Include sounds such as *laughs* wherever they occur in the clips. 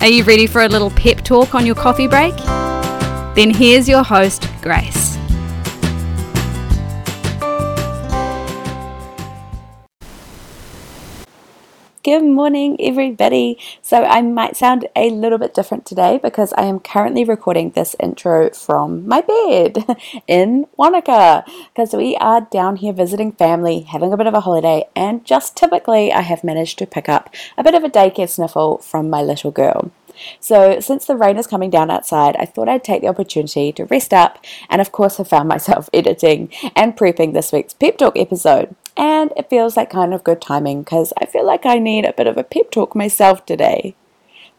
are you ready for a little pep talk on your coffee break? Then here's your host, Grace. Good morning, everybody. So, I might sound a little bit different today because I am currently recording this intro from my bed *laughs* in Wanaka because we are down here visiting family, having a bit of a holiday, and just typically I have managed to pick up a bit of a daycare sniffle from my little girl. So, since the rain is coming down outside, I thought I'd take the opportunity to rest up and, of course, have found *laughs* myself editing and prepping this week's Pep Talk episode and it feels like kind of good timing because I feel like I need a bit of a pep talk myself today.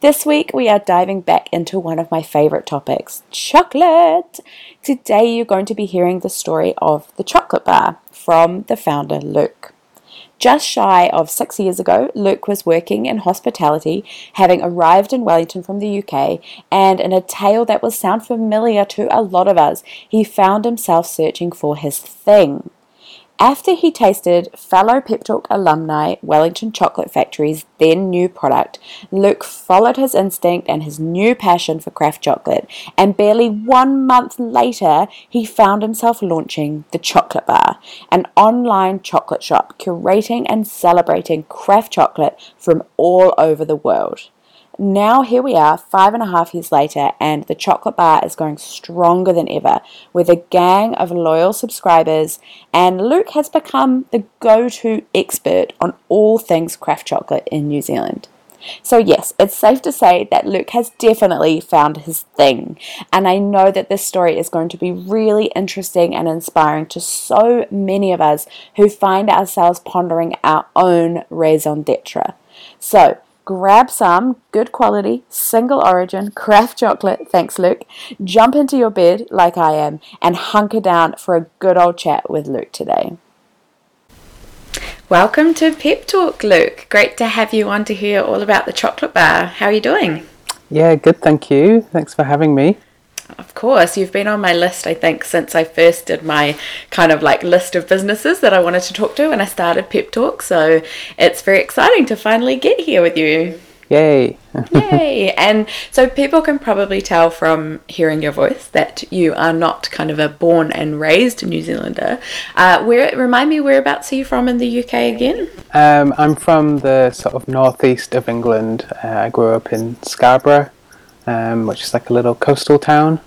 This week, we are diving back into one of my favorite topics chocolate. Today, you're going to be hearing the story of the chocolate bar from the founder, Luke. Just shy of six years ago, Luke was working in hospitality, having arrived in Wellington from the UK, and in a tale that will sound familiar to a lot of us, he found himself searching for his thing. After he tasted fellow Pep Talk alumni Wellington Chocolate Factory's then new product, Luke followed his instinct and his new passion for craft chocolate, and barely one month later, he found himself launching the Chocolate Bar, an online chocolate shop curating and celebrating craft chocolate from all over the world now here we are, five and a half years later, and the chocolate bar is going stronger than ever with a gang of loyal subscribers. And Luke has become the go to expert on all things craft chocolate in New Zealand. So, yes, it's safe to say that Luke has definitely found his thing. And I know that this story is going to be really interesting and inspiring to so many of us who find ourselves pondering our own raison d'etre. So, grab some good quality, single origin craft chocolate, thanks Luke, jump into your bed like I am, and hunker down for a good old chat with Luke today. Welcome to Pep Talk, Luke. Great to have you on to hear all about the chocolate bar. How are you doing? Yeah, good, thank you. Thanks for having me. Of course, you've been on my list, I think, since I first did my kind of like list of businesses that I wanted to talk to when I started Pep Talk. So it's very exciting to finally get here with you. Yay! Yay! *laughs* And so people can probably tell from hearing your voice that you are not kind of a born and raised New Zealander. Uh, where remind me whereabouts are you from in the UK again? Um, I'm from the sort of northeast of England. Uh, I grew up in Scarborough um, which is like a little coastal town.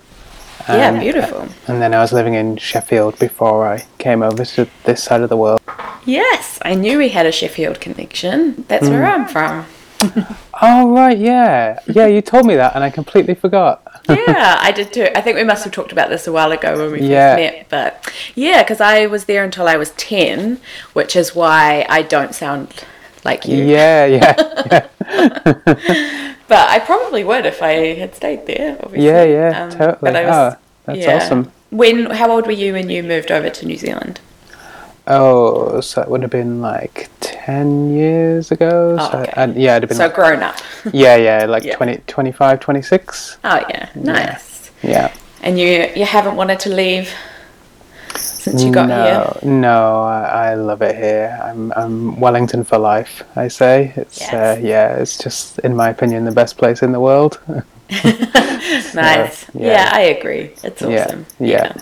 Yeah, um, beautiful. And then I was living in Sheffield before I came over to this side of the world. Yes, I knew we had a Sheffield connection. That's mm. where I'm from. *laughs* oh right, yeah, yeah. You told me that, and I completely forgot. *laughs* yeah, I did too. I think we must have talked about this a while ago when we yeah. first met. But yeah, because I was there until I was ten, which is why I don't sound like you. Yeah, yeah. yeah. *laughs* But I probably would if I had stayed there. Obviously. Yeah, yeah, um, totally. I was, oh, that's yeah. awesome. When? How old were you when you moved over to New Zealand? Oh, so it would have been like 10 years ago. Oh, so okay. I'd, yeah, it'd have been. So like, grown up. yeah, yeah, like yeah. 20, 25, 26. Oh, yeah, nice. Yeah. yeah. And you you haven't wanted to leave since you got no, here? No, I, I, love it here. I'm, I'm Wellington for life. I say it's yes. uh, yeah, it's just in my opinion the best place in the world. *laughs* *laughs* nice. So, yeah. yeah. I agree. It's awesome. Yeah. yeah. yeah.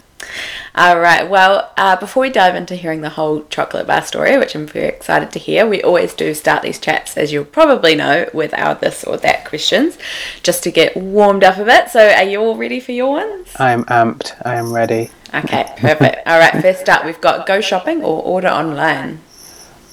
All right. Well, uh, before we dive into hearing the whole chocolate bar story, which I'm very excited to hear, we always do start these chats, as you'll probably know, with our this or that questions, just to get warmed up a bit. So, are you all ready for your ones? I'm amped. I am ready. Okay, perfect. All right. First up, we've got go shopping or order online.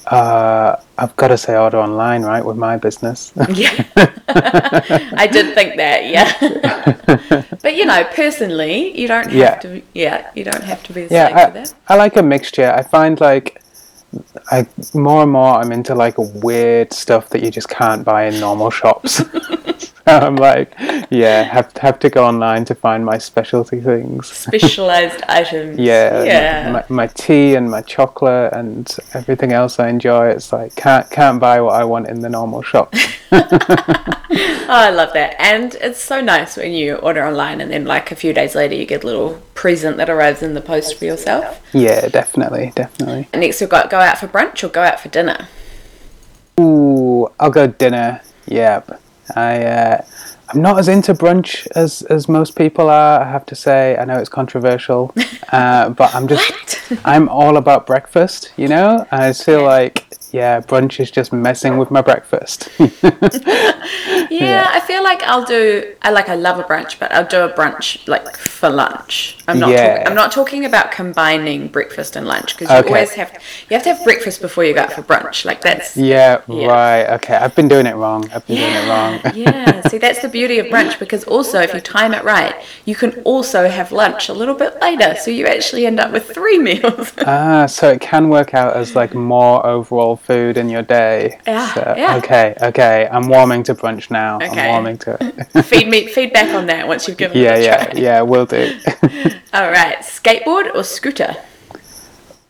Uh, I've got to say order online, right, with my business. *laughs* yeah, *laughs* *laughs* I did think that. Yeah, *laughs* but you know, personally, you don't have yeah. to. Yeah, you don't have to be the yeah, same I, for that. I like a mixture. I find like I more and more I'm into like weird stuff that you just can't buy in normal shops. *laughs* *laughs* I'm like yeah, have have to go online to find my specialty things. Specialized *laughs* items. Yeah, Yeah. My, my tea and my chocolate and everything else I enjoy. It's like can't can't buy what I want in the normal shop. *laughs* Oh, I love that. And it's so nice when you order online and then like a few days later you get a little present that arrives in the post for yourself. yeah, definitely, definitely. And next we've got go out for brunch or go out for dinner. Ooh, I'll go dinner. Yep. I uh, I'm not as into brunch as as most people are. I have to say. I know it's controversial, *laughs* uh, but I'm just? *laughs* I'm all about breakfast. You know, and I feel like yeah, brunch is just messing with my breakfast. *laughs* Yeah, I feel like I'll do. I like. I love a brunch, but I'll do a brunch like for lunch. I'm not. Yeah. Talking, I'm not talking about combining breakfast and lunch because you Okay. always have. You have to have breakfast before you go out for brunch. Like that's. yeah, Yeah. right. Okay, I've been doing it wrong. I've been doing it wrong. yeah. See, that's the beauty of brunch because also if you time it right, you can also have lunch a little bit later, so you actually end up with three *laughs* meals. Ah, so it can work out as like more overall food in your day. Yeah, So, yeah. Okay, okay. I'm warming to brunch now. Okay. I'm warming to *laughs* it. feed me feedback on that once you've given yeah, it a yeah, try. yeah. Will do. *laughs* All right, skateboard or scooter?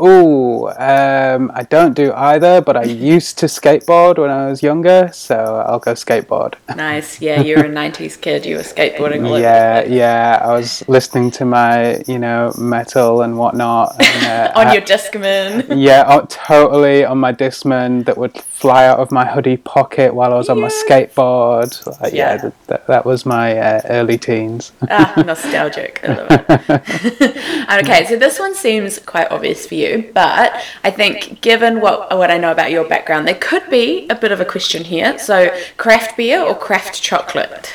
Ooh, um, I don't do either, but I *laughs* used to skateboard when I was younger, so I'll go skateboard. Nice. Yeah, you're a '90s kid. You were skateboarding all. Yeah, yeah. I was listening to my, you know, metal and whatnot. And, uh, *laughs* On I- your Discman. Yeah, oh, totally on my Discman that would fly out of my hoodie pocket while I was on my skateboard. Like, yeah, Yeah. that, that, that was my uh, early teens. ah, nostalgic. I love it. *laughs* okay, so this one seems quite obvious for you, but I think given what what I know about your background, there could be a bit of a question here. So, craft beer or craft chocolate?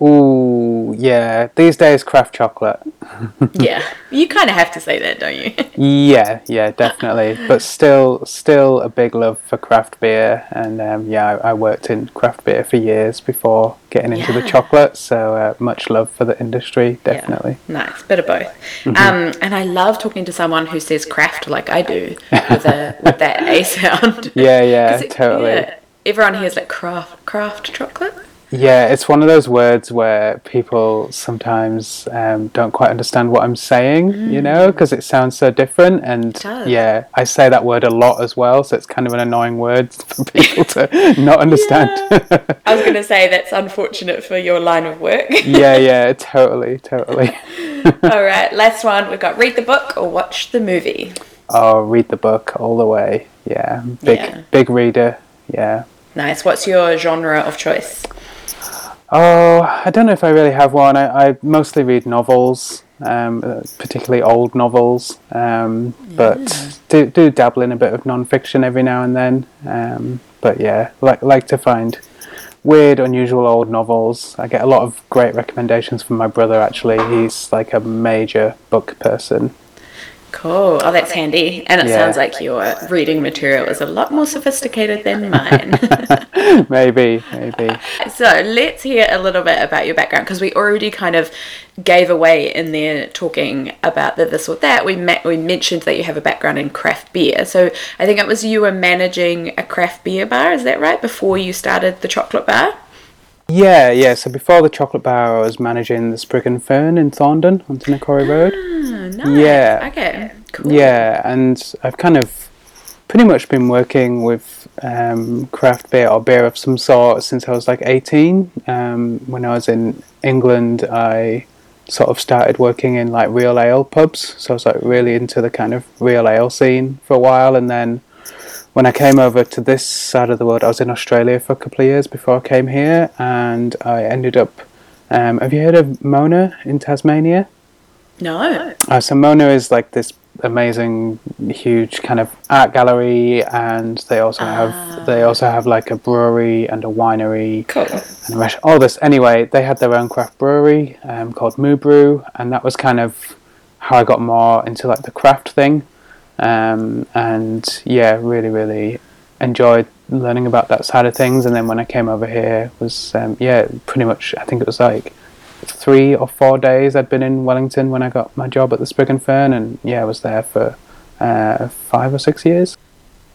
Ooh, yeah. These days, craft chocolate. *laughs* yeah, you kind of have to say that, don't you? *laughs* Yeah, yeah, definitely. but still, still a big love for craft beer, and um, yeah, I, I worked in craft beer for years before getting into the chocolate. So uh, much love for the industry, definitely. Yeah, nice, bit of both. Mm-hmm. Um, and I love talking to someone who says craft like I do with a with that a *laughs* sound. Yeah, yeah, it- totally. yeah, everyone hears like craft craft chocolate. Yeah, it's one of those words where people sometimes um, don't quite understand what I'm saying, you know, because it sounds so different. And yeah, I say that word a lot as well, so it's kind of an annoying word *laughs* for people to not understand. I was going to say that's unfortunate for your line of work. *laughs* yeah, yeah, totally, totally. *laughs* All right, last one. We've got read the book or watch the movie. Oh, read the book all the way. Yeah, big, Yeah. big reader. Yeah. Nice. What's your genre of choice? Oh, I don't know if I really have one. I, I mostly read novels, um, uh, particularly old novels, um, but do, do dabble in a bit of non-fiction every now and then. Um, but yeah, like like to find weird, unusual old novels. I get a lot of great recommendations from my brother. Actually, he's like a major book person. Cool. Oh, that's handy. And it Yeah. sounds like your reading material is a lot more sophisticated than mine. *laughs* maybe, maybe. So let's hear a little bit about your background because we already kind of gave away in there talking about the this or that. We met, we mentioned that you have a background in craft beer. So I think it was you were managing a craft beer bar. Is that right? Before you started the chocolate bar. Yeah, yeah. So before the chocolate bar, I was managing the Sprig and Fern in Thorndon on Tinakori Road. Oh, nice. Yeah. Okay. Cool. Yeah, and I've kind of pretty much been working with um, craft beer or beer of some sort since I was like 18. Um, when I was in England, I sort of started working in like real ale pubs, so I was like really into the kind of real ale scene for a while, and then when I came over to this side of the world, I was in Australia for a couple of years before I came here, and I ended up. Um, have you heard of Mona in Tasmania? No. Uh, so Mona is like this amazing, huge kind of art gallery, and they also have they also have like a brewery and a winery Cool. and a restaurant. All this anyway. They had their own craft brewery um, called Moo Brew, and that was kind of how I got more into like the craft thing. Um, and yeah, really, really enjoyed learning about that side of things. And then when I came over here, was um, yeah, pretty much. I think it was like three or four days I'd been in Wellington when I got my job at the Sprig and Fern, and yeah, I was there for uh, five or six years.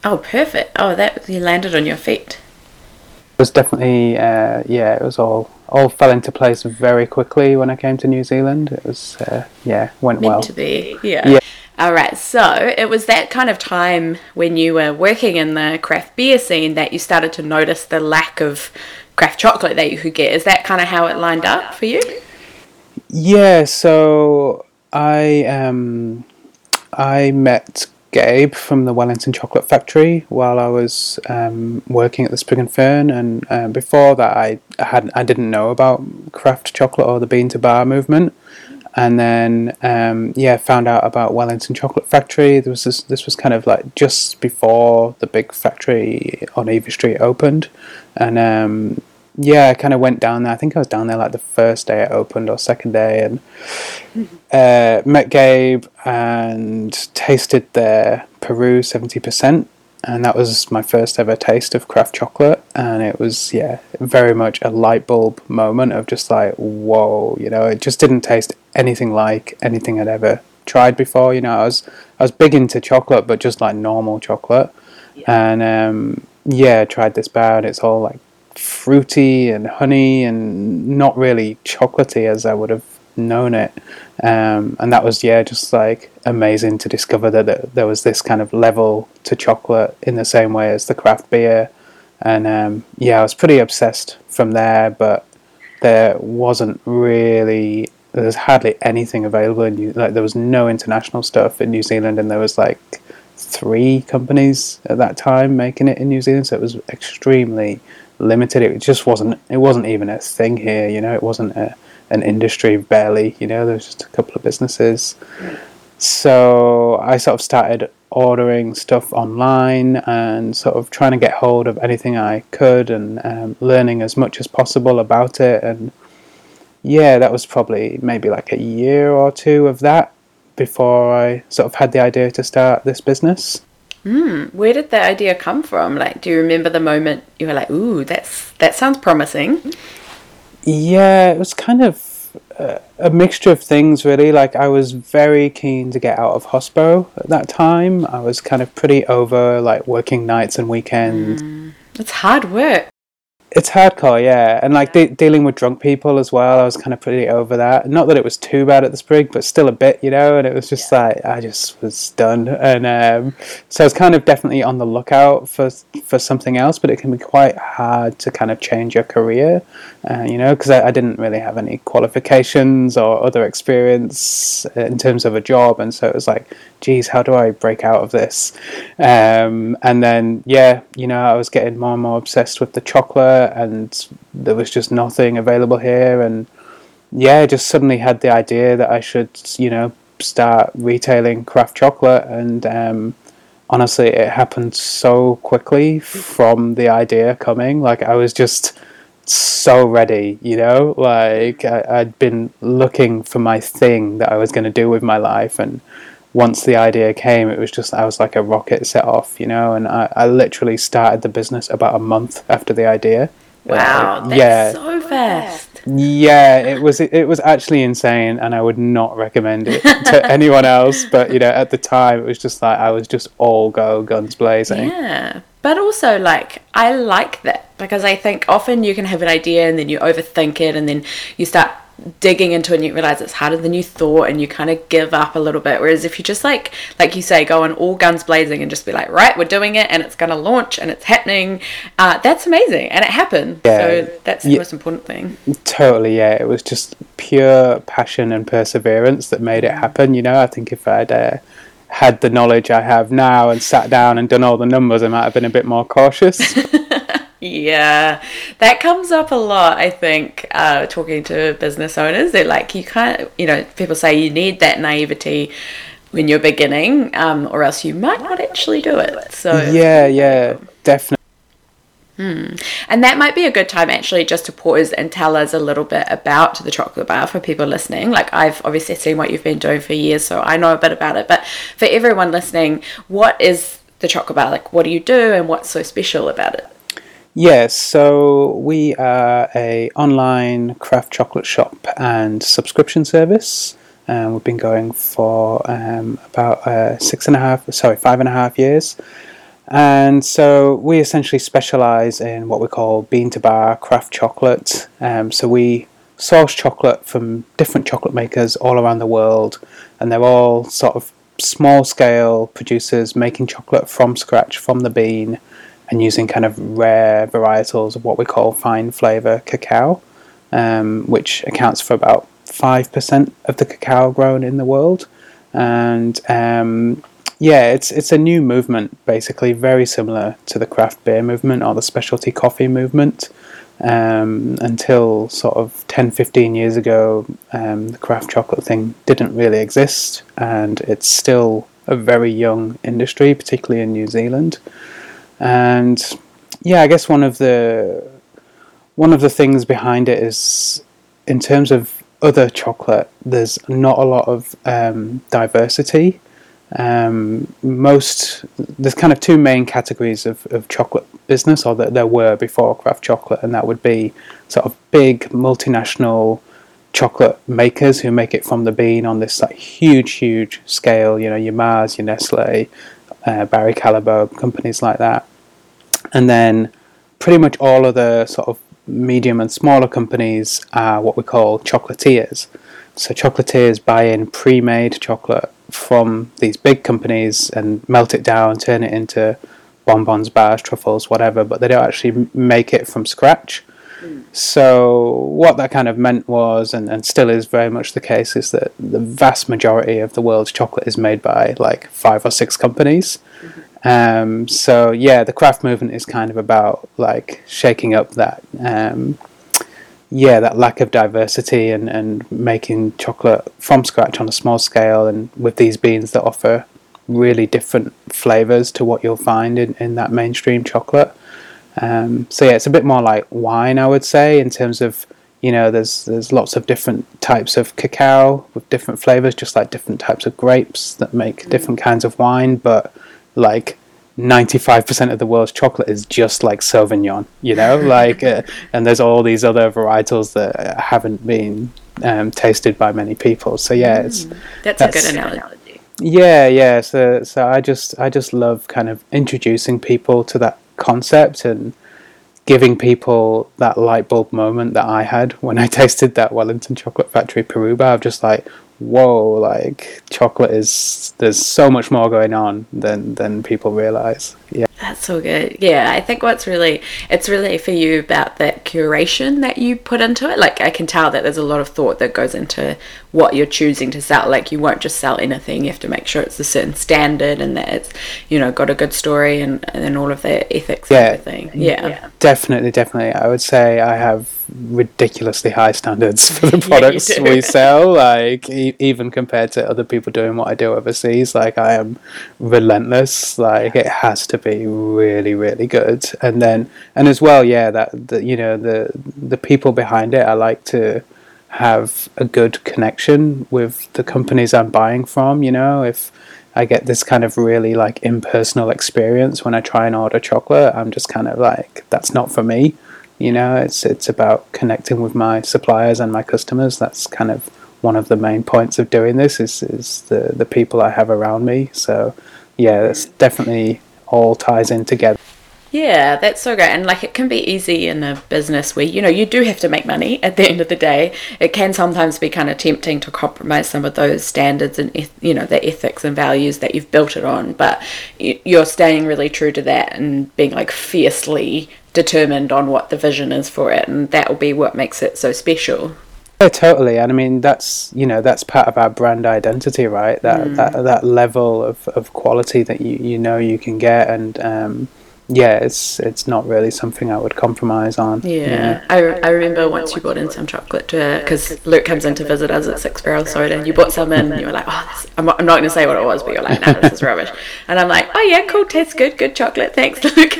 Oh, perfect. Oh, that you landed on your feet. It was definitely uh, yeah, it was all all fell into place very quickly when I came to New Zealand. It was uh, yeah, went Meant well. to be, yeah. Yeah. All right, so it was that kind of time when you were working in the craft beer scene that you started to notice the lack of craft chocolate that you could get. Is that kind of how it lined up for you? Yeah, so I um I met Gabe from the Wellington Chocolate Factory while I was um, working at the Sprig and Fern, and uh, before that, I had I didn't know about craft chocolate or the bean to bar movement, and then um, yeah, found out about Wellington Chocolate Factory. There was this this was kind of like just before the big factory on Eva Street opened, and um, yeah, I kind of went down there. I think I was down there like the first day it opened or second day, and *laughs* uh, met Gabe and tasted their Peru seventy percent, and that was my first ever taste of craft chocolate, and it was yeah, very much a light bulb moment of just like whoa, you know, it just didn't taste anything like anything I'd ever tried before. You know, I was I was big into chocolate, but just like normal chocolate, and um, yeah, I tried this bar, and it's all like fruity and honey and not really chocolatey as I would have known it. Um, and that was yeah, just like amazing to discover that there- was this kind of level to chocolate in the same way as the craft beer. And um, yeah, I was pretty obsessed from there, but there wasn't really there's hardly anything available in New like there was no international stuff in New Zealand and there was like three companies at that time making it in New Zealand so it was extremely limited it just wasn't it wasn't even a thing here you know it wasn't a, an industry barely you know there was just a couple of businesses so I sort of started ordering stuff online and sort of trying to get hold of anything I could and um, learning as much as possible about it and yeah, that was probably maybe like a year or two of that before I sort of had the idea to start this business. Where did that idea come from? Like, do you remember the moment you were like, "Ooh, that's that sounds promising"? Yeah, it was kind of uh, a mixture of things, really. Like, I was very keen to get out of hospital at that time. I was kind of pretty over like working nights and weekends. It's hard work. It's hardcore, yeah, and like de- dealing with drunk people as well. I was kind of pretty over that. Not that it was too bad at the sprig, but still a bit, you know. And it was just like I just was done, and um, so I was kind of definitely on the lookout for for something else. But it can be quite hard to kind of change your career, uh, you know, because I, I didn't really have any qualifications or other experience in terms of a job, and so it was like, geez, how do I break out of this? Um, and then yeah, you know, I was getting more and more obsessed with the chocolate, and there was just nothing available here, and yeah, I just suddenly had the idea that I should, you know, start retailing craft chocolate, and um, honestly, it happened so quickly from the idea coming. Like I was just so ready, you know, like I, I'd been looking for my thing that I was going to do with my life, and once the idea came, it was just I was like a rocket set off, you know, and I, I literally started the business about a month after the idea. Wow, that's yeah, so fast. yeah, it was it was actually insane, and I would not recommend it *laughs* to anyone else. But you know, at the time, it was just like I was just all go guns blazing. Yeah. But also, like, I like that because I think often you can have an idea and then you overthink it and then you start digging into it and you realize it's harder than you thought and you kind of give up a little bit. Whereas if you just, like, like you say, go on all guns blazing and just be like, right, we're doing it and it's going to launch and it's happening, uh, that's amazing. And it happened. Yeah. So that's the Yeah. most important thing. Totally, yeah. It was just pure passion and perseverance that made it happen. You know, I think if I'd uh, had the knowledge I have now and sat down and done all the numbers, I might have been a bit more cautious. *laughs* Yeah, that comes up a lot. I think uh, talking to business owners, they're like, you can't, you know, people say you need that naivety when you're beginning, um, or else you might not actually do it. So yeah, yeah, definitely. and that might be a good time actually just to pause and tell us a little bit about the chocolate bar for people listening. Like I've obviously seen what you've been doing for years, so I know a bit about it. But for everyone listening, what is the chocolate bar? Like, what do you do, and what's so special about it? Yes, so we are a online craft chocolate shop and subscription service. Um, we've been going for um, about uh, six and a half, sorry, five and a half years. And so we essentially specialize in what we call bean to bar craft chocolate. Um, so we source chocolate from different chocolate makers all around the world, and they're all sort of small scale producers making chocolate from scratch from the bean and using kind of rare varietals of what we call fine flavor cacao, um, which accounts for about 5% of the cacao grown in the world. And um, yeah, it's it's a new movement, basically very similar to the craft beer movement or the specialty coffee movement. Um, until sort of 10, 15 years ago, um, the craft chocolate thing didn't really exist, and it's still a very young industry, particularly in New Zealand. And yeah, I guess one of the one of the things behind it is, in terms of other chocolate, there's not a lot of um, diversity um, most there's kind of two main categories of, of chocolate business, or that there were before craft chocolate, and that would be sort of big multinational chocolate makers who make it from the bean on this like huge, huge scale. You know, your Mars, your Nestle, uh, Barry Callebaut, companies like that, and then pretty much all of the sort of medium and smaller companies are what we call chocolatiers. So chocolatiers buy in pre-made chocolate from these big companies and melt it down, turn it into bonbons, bars, truffles, whatever, but they don't actually make it from scratch. Mm. So what that kind of meant was, and, and still is very much the case, is that the vast majority of the world's chocolate is made by like five or six companies. Mm-hmm. Um, so yeah, the craft movement is kind of about like shaking up that um, yeah, that lack of diversity and, and making chocolate from scratch on a small scale and with these beans that offer really different flavors to what you'll find in, in that mainstream chocolate. Um, so yeah, it's a bit more like wine, I would say, in terms of you know, there's there's lots of different types of cacao with different flavors, just like different types of grapes that make different kinds of wine. But like 95% of the world's chocolate is just like Sauvignon, you know, *laughs* like, uh, and there's all these other varietals that haven't been um, tasted by many people. So yeah, it's mm, that's, that's, a good analogy. Yeah, yeah. So, so I just, I just love kind of introducing people to that concept and giving people that light bulb moment that I had when I *laughs* tasted that Wellington Chocolate Factory Peru bar. I'm just like, whoa, like chocolate is there's so much more going on than than people realize. Yeah. That's so good. Yeah, I think what's really it's really for you about that curation that you put into it. Like I can tell that there's a lot of thought that goes into what you're choosing to sell. Like you won't just sell anything. You have to make sure it's a certain standard and that it's you know got a good story and and all of the ethics yeah, and everything. Yeah. yeah. Definitely, definitely. I would say I have ridiculously high standards for the *laughs* products yeah, we sell. Like e- even compared to other people doing what I do overseas, like I am relentless. Like it has to be really really good. And then and as well yeah that the, you know the the people behind it i like to have a good connection with the companies i'm buying from you know? If i get this kind of really like impersonal experience when i try and order chocolate i'm just kind of like that's not for me. You know it's it's about connecting with my suppliers and my customers. That's kind of one of the main points of doing this is is the the people i have around me. So yeah it's definitely all ties in together. Yeah, that's so great. And like it can be easy in a business where, you know, you do have to make money *laughs* at the end of the day. It can sometimes be kind of tempting to compromise some of those standards and, you know, the ethics and values that you've built it on. But you're staying really true to that and being like fiercely determined on what the vision is for it. And that will be what makes it so special. Yeah, totally. And I mean, that's you know that's part of our brand identity, right? That mm. that that level of, of quality that you you know you can get, and um, yeah, it's it's not really something I would compromise on. Yeah, I, I remember once you brought in some chocolate to because Luke comes in to visit us at Six Barrel Soda, and you bought some in, and you were like, oh, this, I'm, I'm not going to say what it was, but you're like, no, this is rubbish, and I'm like, oh yeah, cool, tastes good, good chocolate, thanks, *laughs* Luke.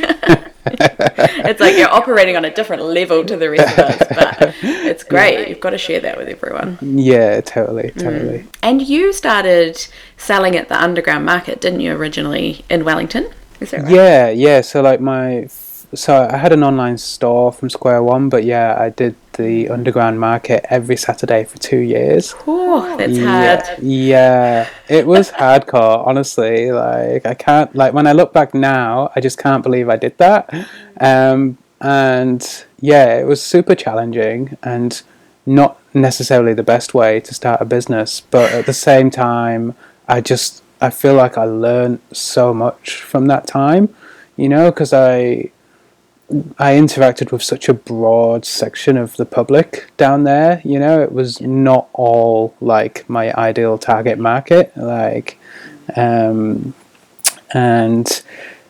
it's like you're operating on a different level to the rest of us, but it's great. You've got to share that with everyone. Yeah, totally, mm. totally. Mm. And you started selling at the underground market, didn't you, originally in Wellington? Is that right? Yeah, yeah. So like my so I had an online store from square one, but yeah, I did the underground market every Saturday for two years. Oh, that's yeah, hard. Yeah, it was hardcore. Honestly, like I can't like when I look back now, I just can't believe I did that. Um, and yeah, it was super challenging and not necessarily the best way to start a business, but at the same time, I just I feel like I learned so much from that time, you know, because I I interacted with such a broad section of the public down there. You know, it was not all like my ideal target market, like, um, and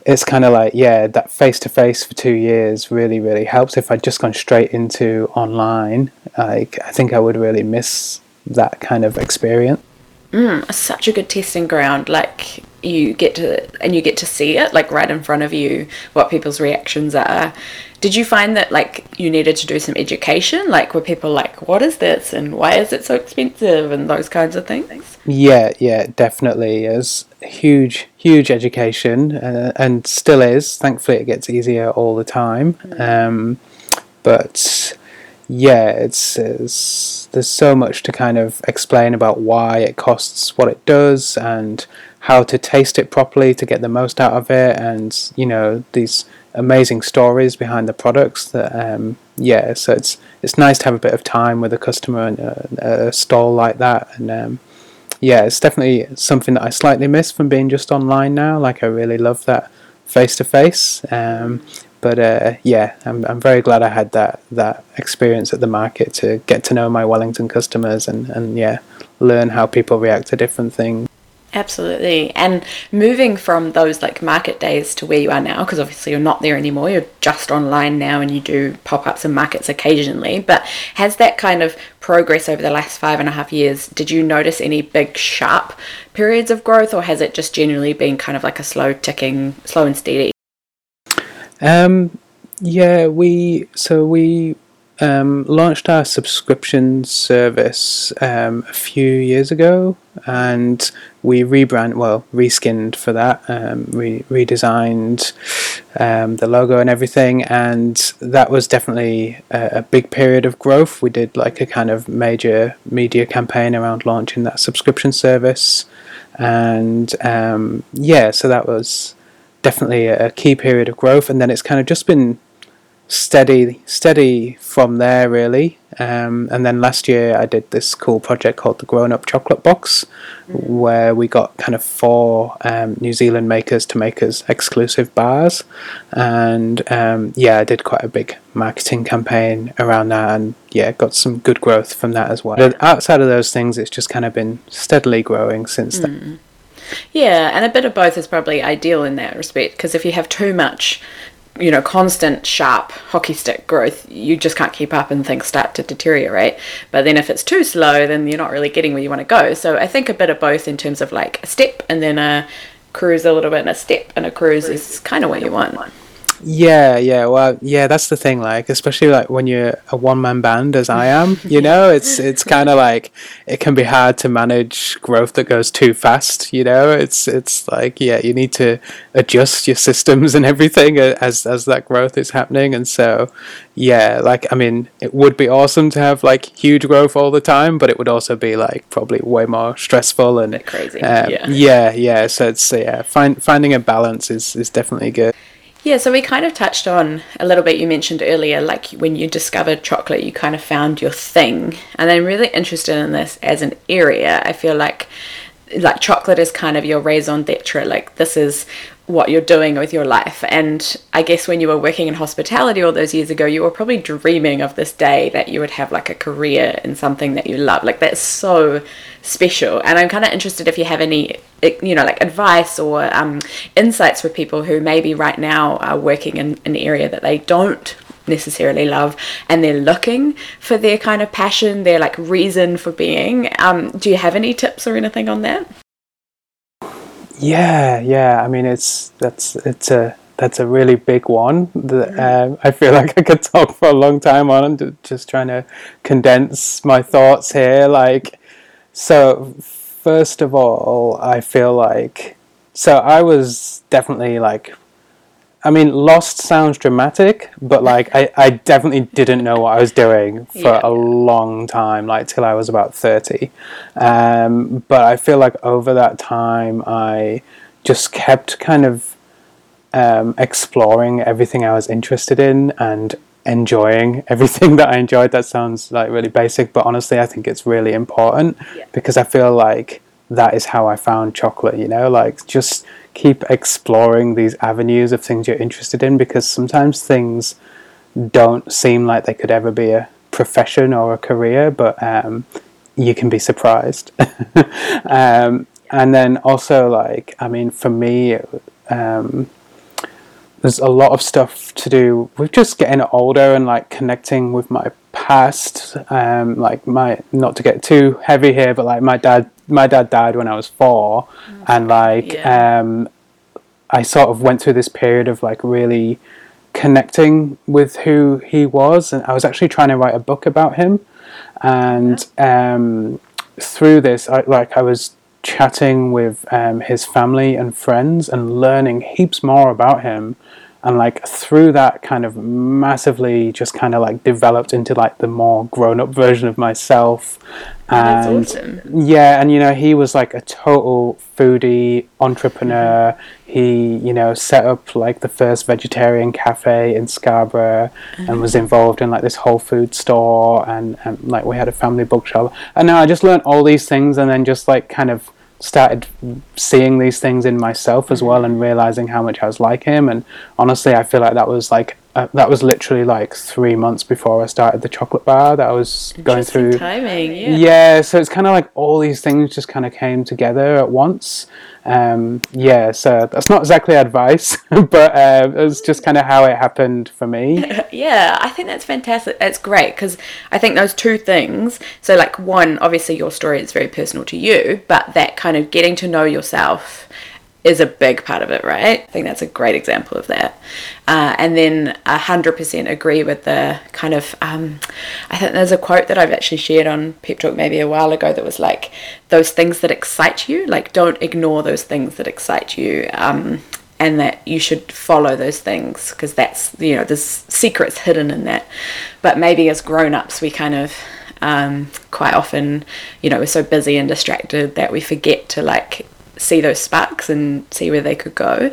it's kind of like yeah, that face to face for two years really really helps. If I'd just gone straight into online, like I think I would really miss that kind of experience. Mm, such a good testing ground. Like you get to and you get to see it like right in front of you what people's reactions are. Did you find that like you needed to do some education? Like were people like, "What is this?" and "Why is it so expensive?" and those kinds of things? Yeah, yeah, definitely. It's huge, huge education, uh, and still is. Thankfully, it gets easier all the time. Um, but yeah, it's, it's there's so much to kind of explain about why it costs what it does and how to taste it properly to get the most out of it, and you know these amazing stories behind the products. That um, yeah, so it's it's nice to have a bit of time with a customer and a, a stall like that, and um, yeah, it's definitely something that I slightly miss from being just online now. Like I really love that face to face. But uh, yeah, I'm I'm very glad I had that that experience at the market to get to know my Wellington customers and, and yeah, learn how people react to different things. Absolutely. And moving from those like market days to where you are now, because obviously you're not there anymore, you're just online now and you do pop ups and markets occasionally. But has that kind of progress over the last five and a half years, did you notice any big sharp periods of growth or has it just generally been kind of like a slow ticking, slow and steady? Um, yeah, we so we um, launched our subscription service um, a few years ago, and we rebrand well reskinned for that, um, re- redesigned um, the logo and everything, and that was definitely a, a big period of growth. We did like a kind of major media campaign around launching that subscription service, and um, yeah, so that was definitely a key period of growth, and then it's kind of just been steady, steady from there really. Um, and then last year I did this cool project called the Grown Up Chocolate Box, mm-hmm. where we got kind of four um, New Zealand makers to make us exclusive bars, and um, yeah, I did quite a big marketing campaign around that, and yeah, got some good growth from that as well. But outside of those things, it's just kind of been steadily growing since mm. then. Yeah, and a bit of both is probably ideal in that respect because if you have too much you know, constant sharp hockey stick growth, you just can't keep up and things start to deteriorate. But then if it's too slow, then you're not really getting where you want to go. So I think a bit of both in terms of like a step and then a cruise a little bit and a step and a cruise is kind of what you want. Yeah, yeah, well, yeah, that's the thing. Like, especially like when you're a one man band, as I am, you *laughs* know, it's it's kind of like it can be hard to manage growth that goes too fast. You know, it's it's like yeah, you need to adjust your systems and everything as as that growth is happening. And so, yeah, like I mean, it would be awesome to have like huge growth all the time, but it would also be like probably way more stressful and crazy. Um, yeah, yeah, yeah. So it's yeah, find, finding a balance is is definitely good. Yeah, so we kind of touched on a little bit. You mentioned earlier, like when you discovered chocolate, you kind of found your thing. And I'm really interested in this as an area. I feel like like chocolate is kind of your raison d'etre. Like this is what you're doing with your life. And I guess when you were working in hospitality all those years ago, you were probably dreaming of this day that you would have like a career in something that you love. Like that's so special. And I'm kind of interested if you have any, you know, like advice or um, insights for people who maybe right now are working in an area that they don't necessarily love and they're looking for their kind of passion, their like reason for being. Um, do you have any tips or anything on that? Yeah, yeah. I mean, it's that's it's a that's a really big one. That, um, I feel *laughs* like I could talk for a long time on, and just trying to condense my thoughts here. Like, so first of all, I feel like so I was definitely like I mean, lost sounds dramatic, but like I, I definitely didn't know what I was doing for Yeah. a long time, like till I was about 30. Um, but I feel like over that time, I just kept kind of um, exploring everything I was interested in and enjoying *laughs* everything that I enjoyed. That sounds like really basic, but honestly, I think it's really important Yeah. because I feel like that is how I found chocolate, you know, like just keep exploring these avenues of things you're interested in because sometimes things don't seem like they could ever be a profession or a career, but um, you can be surprised. *laughs* um, and then also, like, I mean, for me, um, there's a lot of stuff to do with just getting older and like connecting with my past. Um, like my not to get too heavy here, but like my dad, my dad died when I was four, and like Yeah. um, I sort of went through this period of like really connecting with who he was, and I was actually trying to write a book about him, and um, through this, I like I was chatting with um, his family and friends and learning heaps more about him and like through that kind of massively just kind of like developed into like the more grown-up version of myself. Oh, that's and awesome. yeah and you know he was like a total foodie entrepreneur. Mm-hmm. He you know set up like the first vegetarian cafe in scarborough and was mm-hmm. involved in like this whole food store and, and like we had a family bookshop and now i just learned all these things and then just like kind of started seeing these things in myself as well and realizing how much I was like him and honestly I feel like that was like uh, that was literally like 3 months before I started the chocolate bar that I was going through timing. Yeah. yeah so it's kind of like all these things just kind of came together at once um, yeah so that's not exactly advice *laughs* but uh, it was just kind of how it happened for me *laughs* Yeah, I think that's fantastic. That's great because I think those two things. So, like, one, obviously, your story is very personal to you, but that kind of getting to know yourself is a big part of it, right? I think that's a great example of that. Uh, and then a hundred percent agree with the kind of. Um, I think there's a quote that I've actually shared on Pep Talk maybe a while ago that was like, "Those things that excite you, like, don't ignore those things that excite you." Um, and that you should follow those things because that's you know there's secrets hidden in that but maybe as grown-ups we kind of um, quite often you know we're so busy and distracted that we forget to like see those sparks and see where they could go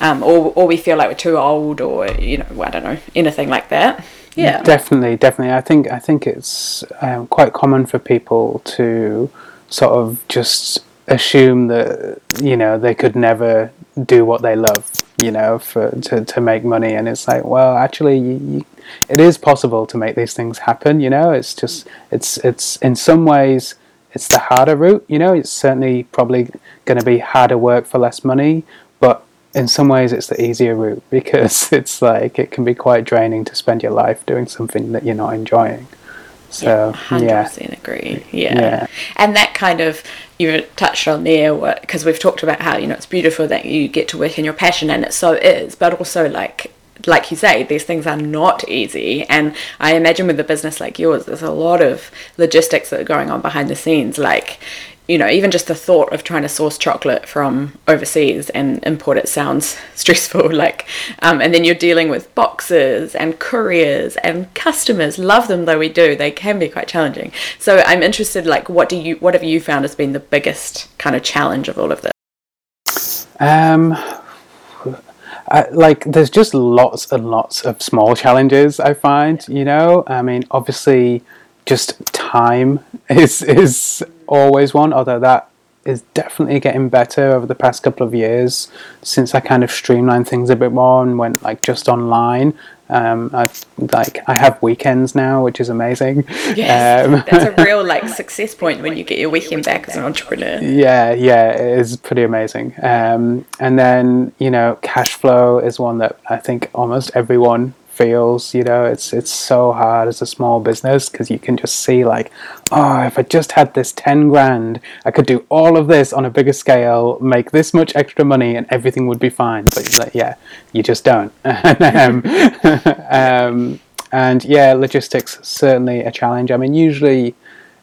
um, or, or we feel like we're too old or you know i don't know anything like that yeah Definitely, definitely. I think I think it's um, quite common for people to sort of just assume that you know they could never do what they love, you know, for to, to make money. And it's like, well, actually, you, you, it is possible to make these things happen. You know, it's just it's it's in some ways it's the harder route. You know, it's certainly probably going to be harder work for less money, but in some ways it's the easier route *laughs* because it's like it can be quite draining to spend your life doing something that you're not enjoying. So yeah, hundred yeah, percent agree. Yeah. Yeah. and that kind of you touched on there because we've talked about how you know it's beautiful that you get to work in your passion, and it so is, but also like like you say, these things are not easy. And I imagine with a business like yours, there's a lot of logistics that are going on behind the scenes, like you know, even just the thought of trying to source chocolate from overseas and import it sounds *laughs* stressful. Like, um, and then you're dealing with boxes and couriers and customers. Love them though we do, they can be quite challenging. So I'm interested, like, what do you, what have you found has been the biggest kind of challenge of all of this? Um, I, like there's just lots and lots of small challenges I find. You know, I mean, obviously, just time *laughs* is is always one. Although that is definitely getting better over the past couple of years since I kind of streamlined things a bit more and went like just online. Um, I've like I have weekends now, which is amazing. Yes, Um, *laughs* that's a *laughs* real like success point when you get your weekend back as an entrepreneur. Yeah, yeah, it is pretty amazing. Um, and then you know, cash flow is one that I think almost everyone feels. You know, it's it's so hard as a small business because you can just see like, oh, if I just had this ten grand, I could do all of this on a bigger scale, make this much extra money, and everything would be fine. But like, yeah, you just don't. *laughs* um, *laughs* um, and yeah, logistics certainly a challenge. I mean, usually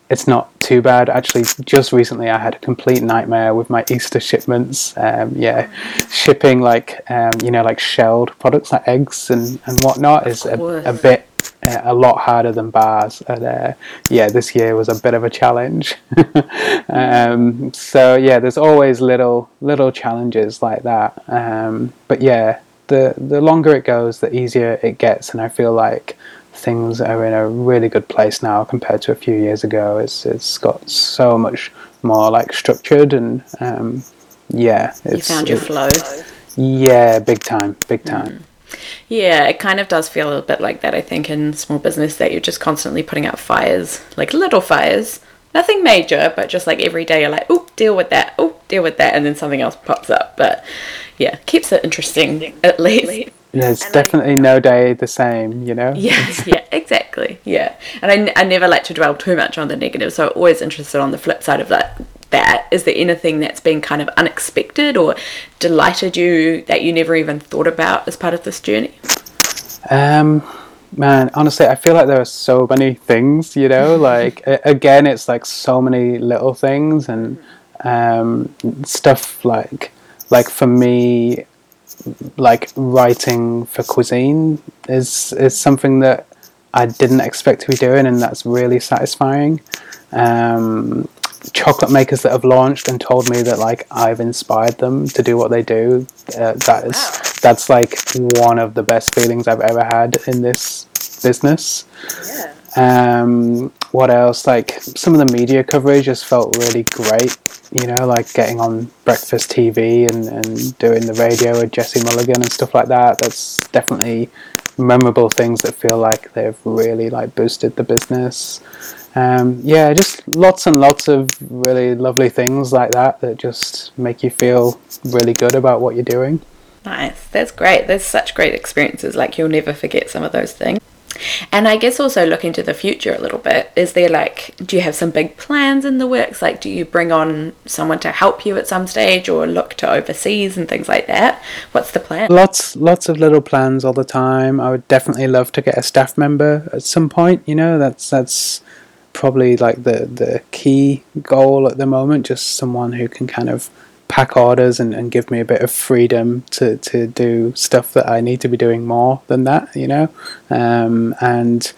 it's not too bad. Actually, just recently I had a complete nightmare with my Easter shipments. Um, yeah, shipping like um, you know like shelled products like eggs and, and whatnot is a, a bit uh, a lot harder than bars. And uh, yeah, this year was a bit of a challenge. *laughs* um, so yeah, there's always little little challenges like that. Um, but yeah, the the longer it goes, the easier it gets, and I feel like things are in a really good place now compared to a few years ago. It's it's got so much more like structured and um, yeah. It's, you found your it, flow. Yeah, big time, big time. Mm. Yeah, it kind of does feel a bit like that. I think in small business that you're just constantly putting out fires, like little fires, nothing major, but just like every day you're like, oh, deal with that, oh, deal with that, and then something else pops up. But yeah, keeps it interesting at least. There's and definitely I, no day the same, you know? *laughs* Yeah, yeah, exactly. Yeah. And I, I never like to dwell too much on the negative, so I'm always interested on the flip side of that. That is there anything that's been kind of unexpected or delighted you that you never even thought about as part of this journey? Um, man, honestly, I feel like there are so many things, you know. *laughs* like again, it's like so many little things and um, stuff like like for me like writing for cuisine is is something that I didn't expect to be doing, and that's really satisfying. Um, chocolate makers that have launched and told me that like I've inspired them to do what they do. Uh, that is wow. that's like one of the best feelings I've ever had in this business. Yeah. Um, what else? Like some of the media coverage just felt really great. You know, like getting on breakfast TV and, and doing the radio with Jesse Mulligan and stuff like that. That's definitely memorable things that feel like they've really like boosted the business. Um, yeah, just lots and lots of really lovely things like that that just make you feel really good about what you're doing. Nice. That's great. There's such great experiences. Like you'll never forget some of those things. And I guess also looking to the future a little bit, is there like, do you have some big plans in the works? Like, do you bring on someone to help you at some stage or look to overseas and things like that? What's the plan? Lots, lots of little plans all the time. I would definitely love to get a staff member at some point. You know, that's, that's, probably like the the key goal at the moment just someone who can kind of pack orders and, and give me a bit of freedom to, to do stuff that I need to be doing more than that, you know. Um, and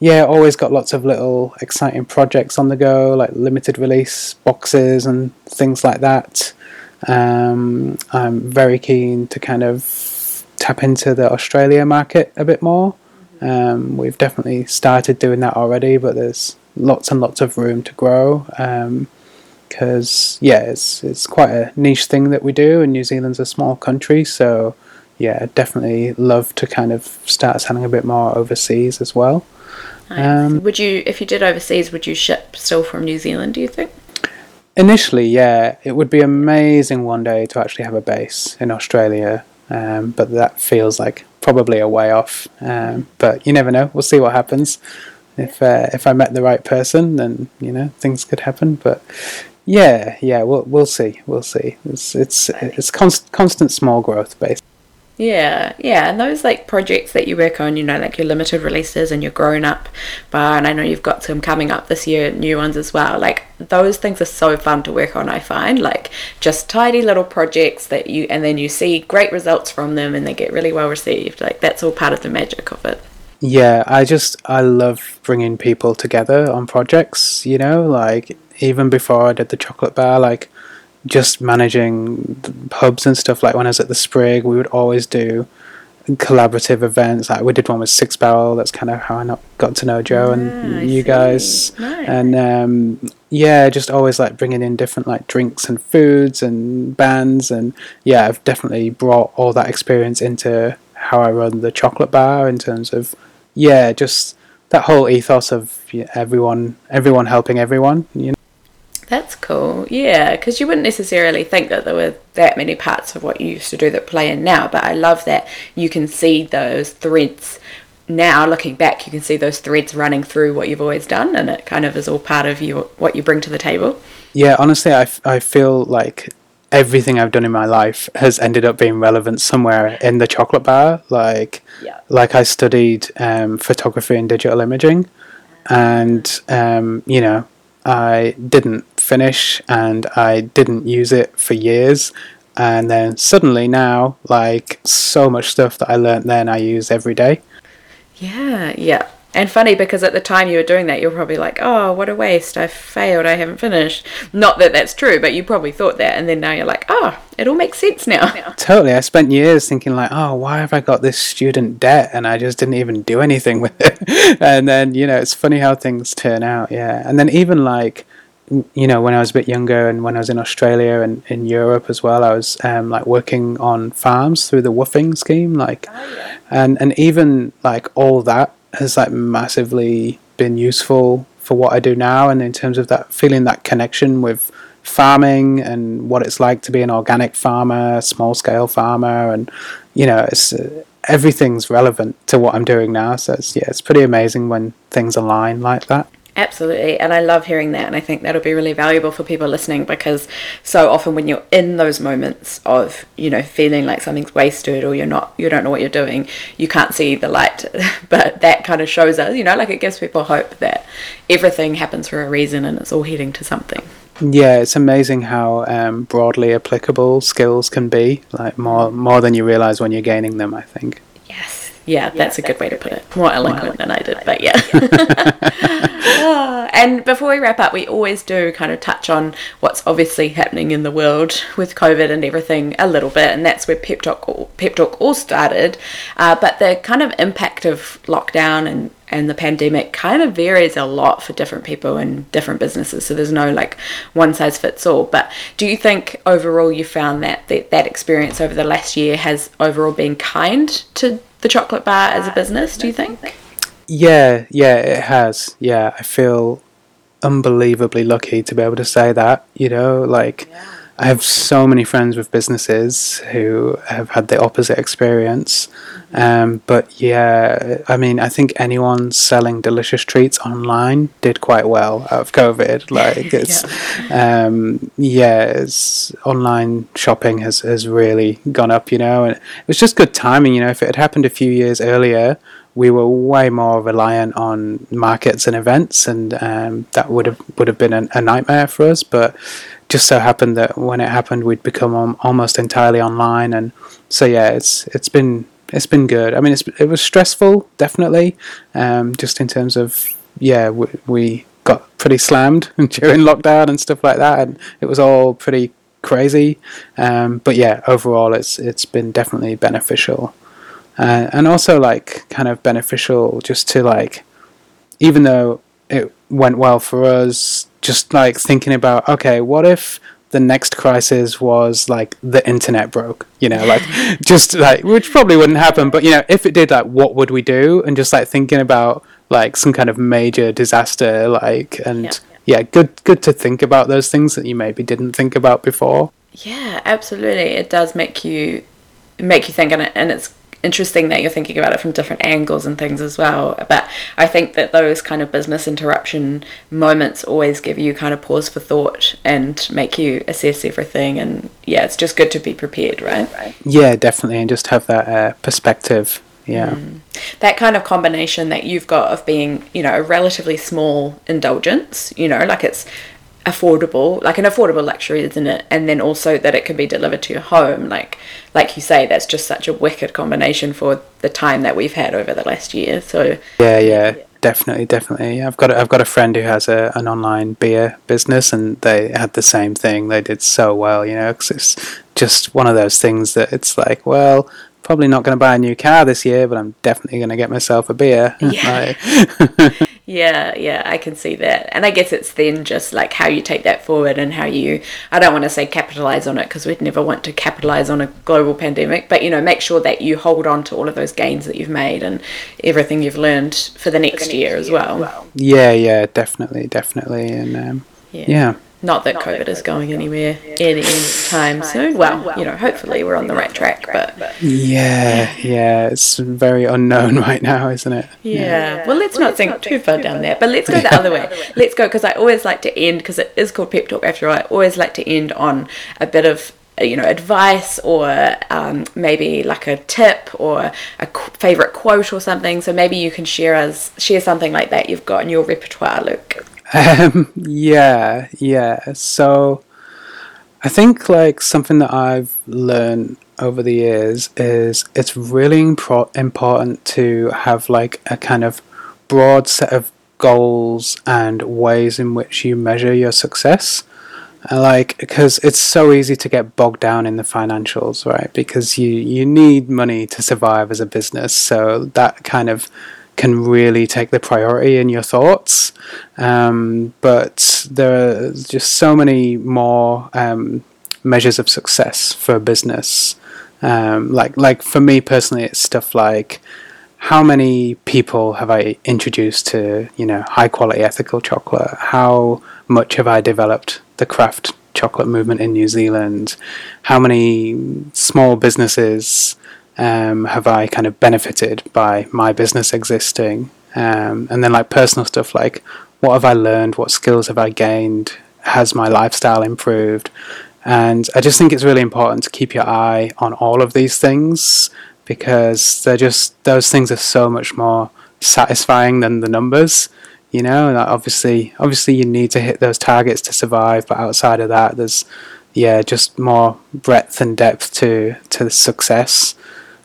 yeah, always got lots of little exciting projects on the go, like limited release boxes and things like that. Um, I'm very keen to kind of tap into the Australia market a bit more. Um, we've definitely started doing that already, but there's lots and lots of room to grow. Um, because yeah, it's it's quite a niche thing that we do, and New Zealand's a small country, so yeah, definitely love to kind of start selling a bit more overseas as well. Nice. Um, would you, if you did overseas, would you ship still from New Zealand? Do you think? Initially, yeah, it would be amazing one day to actually have a base in Australia, um, but that feels like probably a way off. Um, but you never know. We'll see what happens. If uh, if I met the right person, then you know things could happen. But yeah, yeah, we'll we'll see, we'll see. It's it's it's const, constant small growth based. Yeah, yeah, and those like projects that you work on, you know, like your limited releases and your grown up bar, and I know you've got some coming up this year, new ones as well. Like those things are so fun to work on. I find like just tidy little projects that you, and then you see great results from them, and they get really well received. Like that's all part of the magic of it. Yeah, I just I love bringing people together on projects. You know, like even before I did the chocolate bar, like just managing pubs and stuff. Like when I was at the Sprig, we would always do collaborative events. Like we did one with Six Barrel. That's kind of how I got to know Joe and ah, you guys. Nice. And um, yeah, just always like bringing in different like drinks and foods and bands. And yeah, I've definitely brought all that experience into how I run the chocolate bar in terms of yeah, just that whole ethos of everyone everyone helping everyone. You know. That's cool. Yeah, because you wouldn't necessarily think that there were that many parts of what you used to do that play in now, but I love that you can see those threads now looking back you can see those threads running through what you've always done and it kind of is all part of you what you bring to the table yeah honestly I, I feel like everything I've done in my life has ended up being relevant somewhere in the chocolate bar. Like, yeah. like I studied um, photography and digital imaging, and um, you know, I didn't finish and I didn't use it for years. And then suddenly now, like so much stuff that I learned then, I use every day. Yeah, yeah. And funny because at the time you were doing that, you were probably like, oh, what a waste. I failed. I haven't finished. Not that that's true, but you probably thought that. And then now you're like, oh, it all makes sense now. Totally. I spent years thinking, like, oh, why have I got this student debt? And I just didn't even do anything with it. *laughs* and then, you know, it's funny how things turn out. Yeah. And then even like, you know, when I was a bit younger and when I was in Australia and in Europe as well, I was um, like working on farms through the woofing scheme, like, oh, yeah. and and even like all that has like massively been useful for what I do now, and in terms of that feeling that connection with farming and what it's like to be an organic farmer, small scale farmer, and you know, it's uh, everything's relevant to what I'm doing now. So it's yeah, it's pretty amazing when things align like that. Absolutely. And I love hearing that. And I think that'll be really valuable for people listening because so often when you're in those moments of, you know, feeling like something's wasted or you're not, you don't know what you're doing, you can't see the light. *laughs* but that kind of shows us, you know, like it gives people hope that everything happens for a reason and it's all heading to something. Yeah, it's amazing how um, broadly applicable skills can be, like more more than you realize when you're gaining them, I think. Yeah, that's a good way to put it. More eloquent than I did, but yeah. *laughs* *laughs* and before we wrap up, we always do kind of touch on what's obviously happening in the world with COVID and everything a little bit, and that's where Pep Talk all, Pep Talk all started. Uh, but the kind of impact of lockdown and and the pandemic kind of varies a lot for different people and different businesses. So there's no like one size fits all. But do you think overall you found that that, that experience over the last year has overall been kind to the chocolate bar as a business, do you think? Yeah, yeah, it has. Yeah, I feel unbelievably lucky to be able to say that, you know, like yeah. I have so many friends with businesses who have had the opposite experience. Um, but yeah, I mean, I think anyone selling delicious treats online did quite well out of COVID. *laughs* Like it's, yeah. Um, yeah, it's online shopping has, has really gone up, you know, and it was just good timing. You know, if it had happened a few years earlier, we were way more reliant on markets and events, and um, that would have would have been a, a nightmare for us. But just so happened that when it happened, we'd become almost entirely online, and so yeah, it's it's been it's been good. I mean, it was stressful, definitely, um, just in terms of yeah, we, we got pretty slammed *laughs* during lockdown and stuff like that, and it was all pretty crazy. Um, but yeah, overall, it's it's been definitely beneficial, uh, and also like kind of beneficial just to like, even though it went well for us just like thinking about okay, what if the next crisis was like the internet broke, you know, like *laughs* just like which probably wouldn't happen, but you know, if it did, like what would we do? And just like thinking about like some kind of major disaster, like and yeah, yeah. yeah good good to think about those things that you maybe didn't think about before. Yeah, absolutely. It does make you make you think, and, it, and it's interesting that you're thinking about it from different angles and things as well. But I think that those kind of business interruption moments always give you kind of pause for thought and make you assess everything. And yeah, it's just good to be prepared, right? Yeah, definitely, and just have that uh, perspective. Yeah. Mm. That kind of combination that you've got of being, you know, a relatively small indulgence, you know, like it's affordable like an affordable luxury isn't it? And then also that it can be delivered to your home. Like like you say that's just such a wicked combination for the time that we've had over the last year. So yeah yeah, yeah. definitely definitely. I've got a, i've got a friend who has a, an online beer business and they had the same thing. They did so well you know cause it's just one of those things that it's like well probably not going to buy a new car this year but i'm definitely going to get myself a beer *laughs* yeah. *laughs* Yeah, yeah, I can see that. And I guess it's then just like how you take that forward and how you, I don't want to say capitalize on it because we'd never want to capitalize on a global pandemic, but you know, make sure that you hold on to all of those gains that you've made and everything you've learned for the next, for the next year, year, as well. well. Yeah, yeah, definitely, definitely. And um, yeah. yeah. Not that COVID is going anywhere any time soon. Well, you know, hopefully we're on the right track, but yeah, yeah, it's very unknown *laughs* right now, isn't it? Yeah. Well, let's not think too far down there, but let's go the other *laughs* way. Let's go because I always like to end because it is called pep talk after all. I always like to end on a bit of you know advice or um, maybe like a tip or a qu- favorite quote or something so maybe you can share us share something like that you've got in your repertoire luke Um, yeah, yeah. So I think like something that I've learned over the years is it's really impro- important to have like a kind of broad set of goals and ways in which you measure your success. Like, because it's so easy to get bogged down in the financials, right? Because you you need money to survive as a business, so that kind of can really take the priority in your thoughts. Um, but there are just so many more um, measures of success for a business. Um, like like for me personally, it's stuff like how many people have I introduced to you know high quality ethical chocolate? How much have I developed the craft chocolate movement in New Zealand? How many small businesses um, have I kind of benefited by my business existing? Um, and then like personal stuff like what have I learned? What skills have I gained? Has my lifestyle improved? And I just think it's really important to keep your eye on all of these things because they're just those things are so much more satisfying than the numbers. You know, and obviously, obviously, you need to hit those targets to survive. But outside of that, there's yeah, just more breadth and depth to to success.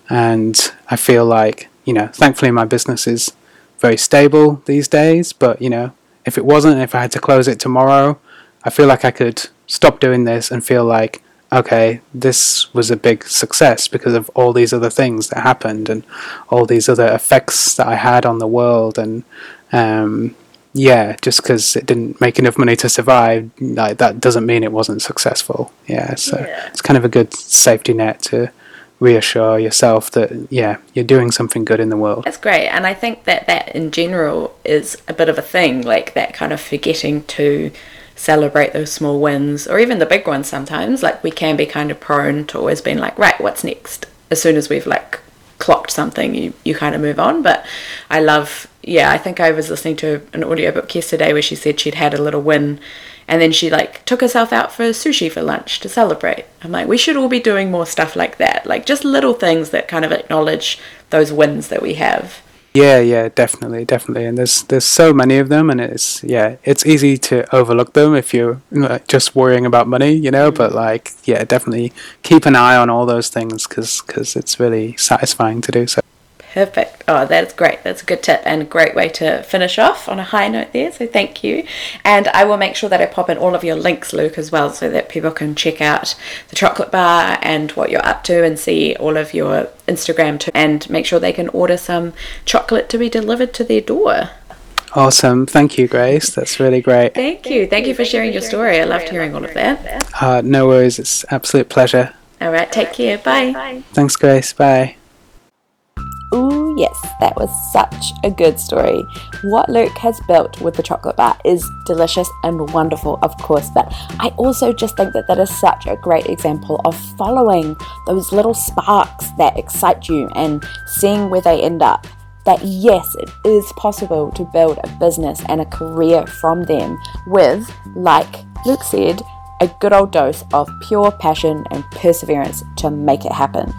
And I feel like you know, thankfully, my business is very stable these days. But you know, if it wasn't, if I had to close it tomorrow, I feel like I could stop doing this and feel like okay, this was a big success because of all these other things that happened and all these other effects that I had on the world and um, yeah, just because it didn't make enough money to survive, like that doesn't mean it wasn't successful. Yeah, so Yeah. it's kind of a good safety net to reassure yourself that yeah, you're doing something good in the world. That's great. And I think that that in general is a bit of a thing, like that kind of forgetting to celebrate those small wins or even the big ones sometimes. Like we can be kind of prone to always being like, right, what's next? As soon as we've like clocked something, you, you kind of move on. But I love, yeah, I think I was listening to an audiobook yesterday where she said she'd had a little win and then she like took herself out for sushi for lunch to celebrate. I'm like, we should all be doing more stuff like that. Like just little things that kind of acknowledge those wins that we have. Yeah, yeah, definitely, definitely. And there's there's so many of them, and it's yeah, it's easy to overlook them if you're just worrying about money, you know. But like, yeah, definitely keep an eye on all those things because because it's really satisfying to do so. Perfect. Oh, that's great. That's a good tip and a great way to finish off on a high note there. So thank you. And I will make sure that I pop in all of your links, Luke, as well, so that people can check out the chocolate bar and what you're up to and see all of your Instagram too. And make sure they can order some chocolate to be delivered to their door. Awesome, thank you, Grace. That's really great. Thank you. Thank you for sharing your story. I loved hearing all of that. Uh, no worries, it's absolute pleasure. All right. Take care. Bye. Thanks, Grace. Bye. Ooh, yes, that was such a good story. What Luke has built with the chocolate bar is delicious and wonderful, of course, but I also just think that that is such a great example of following those little sparks that excite you and seeing where they end up. That yes, it is possible to build a business and a career from them with, like Luke said, a good old dose of pure passion and perseverance to make it happen.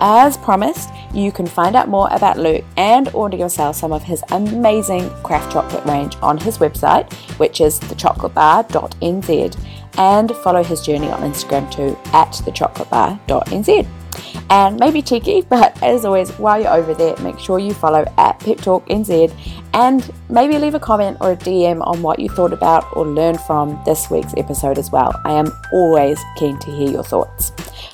As promised, you can find out more about Luke and order yourself some of his amazing craft chocolate range on his website, which is thechocolatebar.nz, and follow his journey on Instagram too at thechocolatebar.nz. And maybe cheeky, *laughs* but as always, while you're over there, make sure you follow at Pep Talk NZ and maybe leave a comment or a DM on what you thought about or learned from this week's episode as well. I am always keen to hear your thoughts.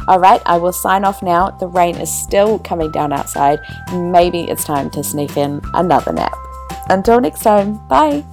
All right, I will sign off now. The rain is still coming down outside. Maybe it's time to sneak in another nap. Until next time, bye.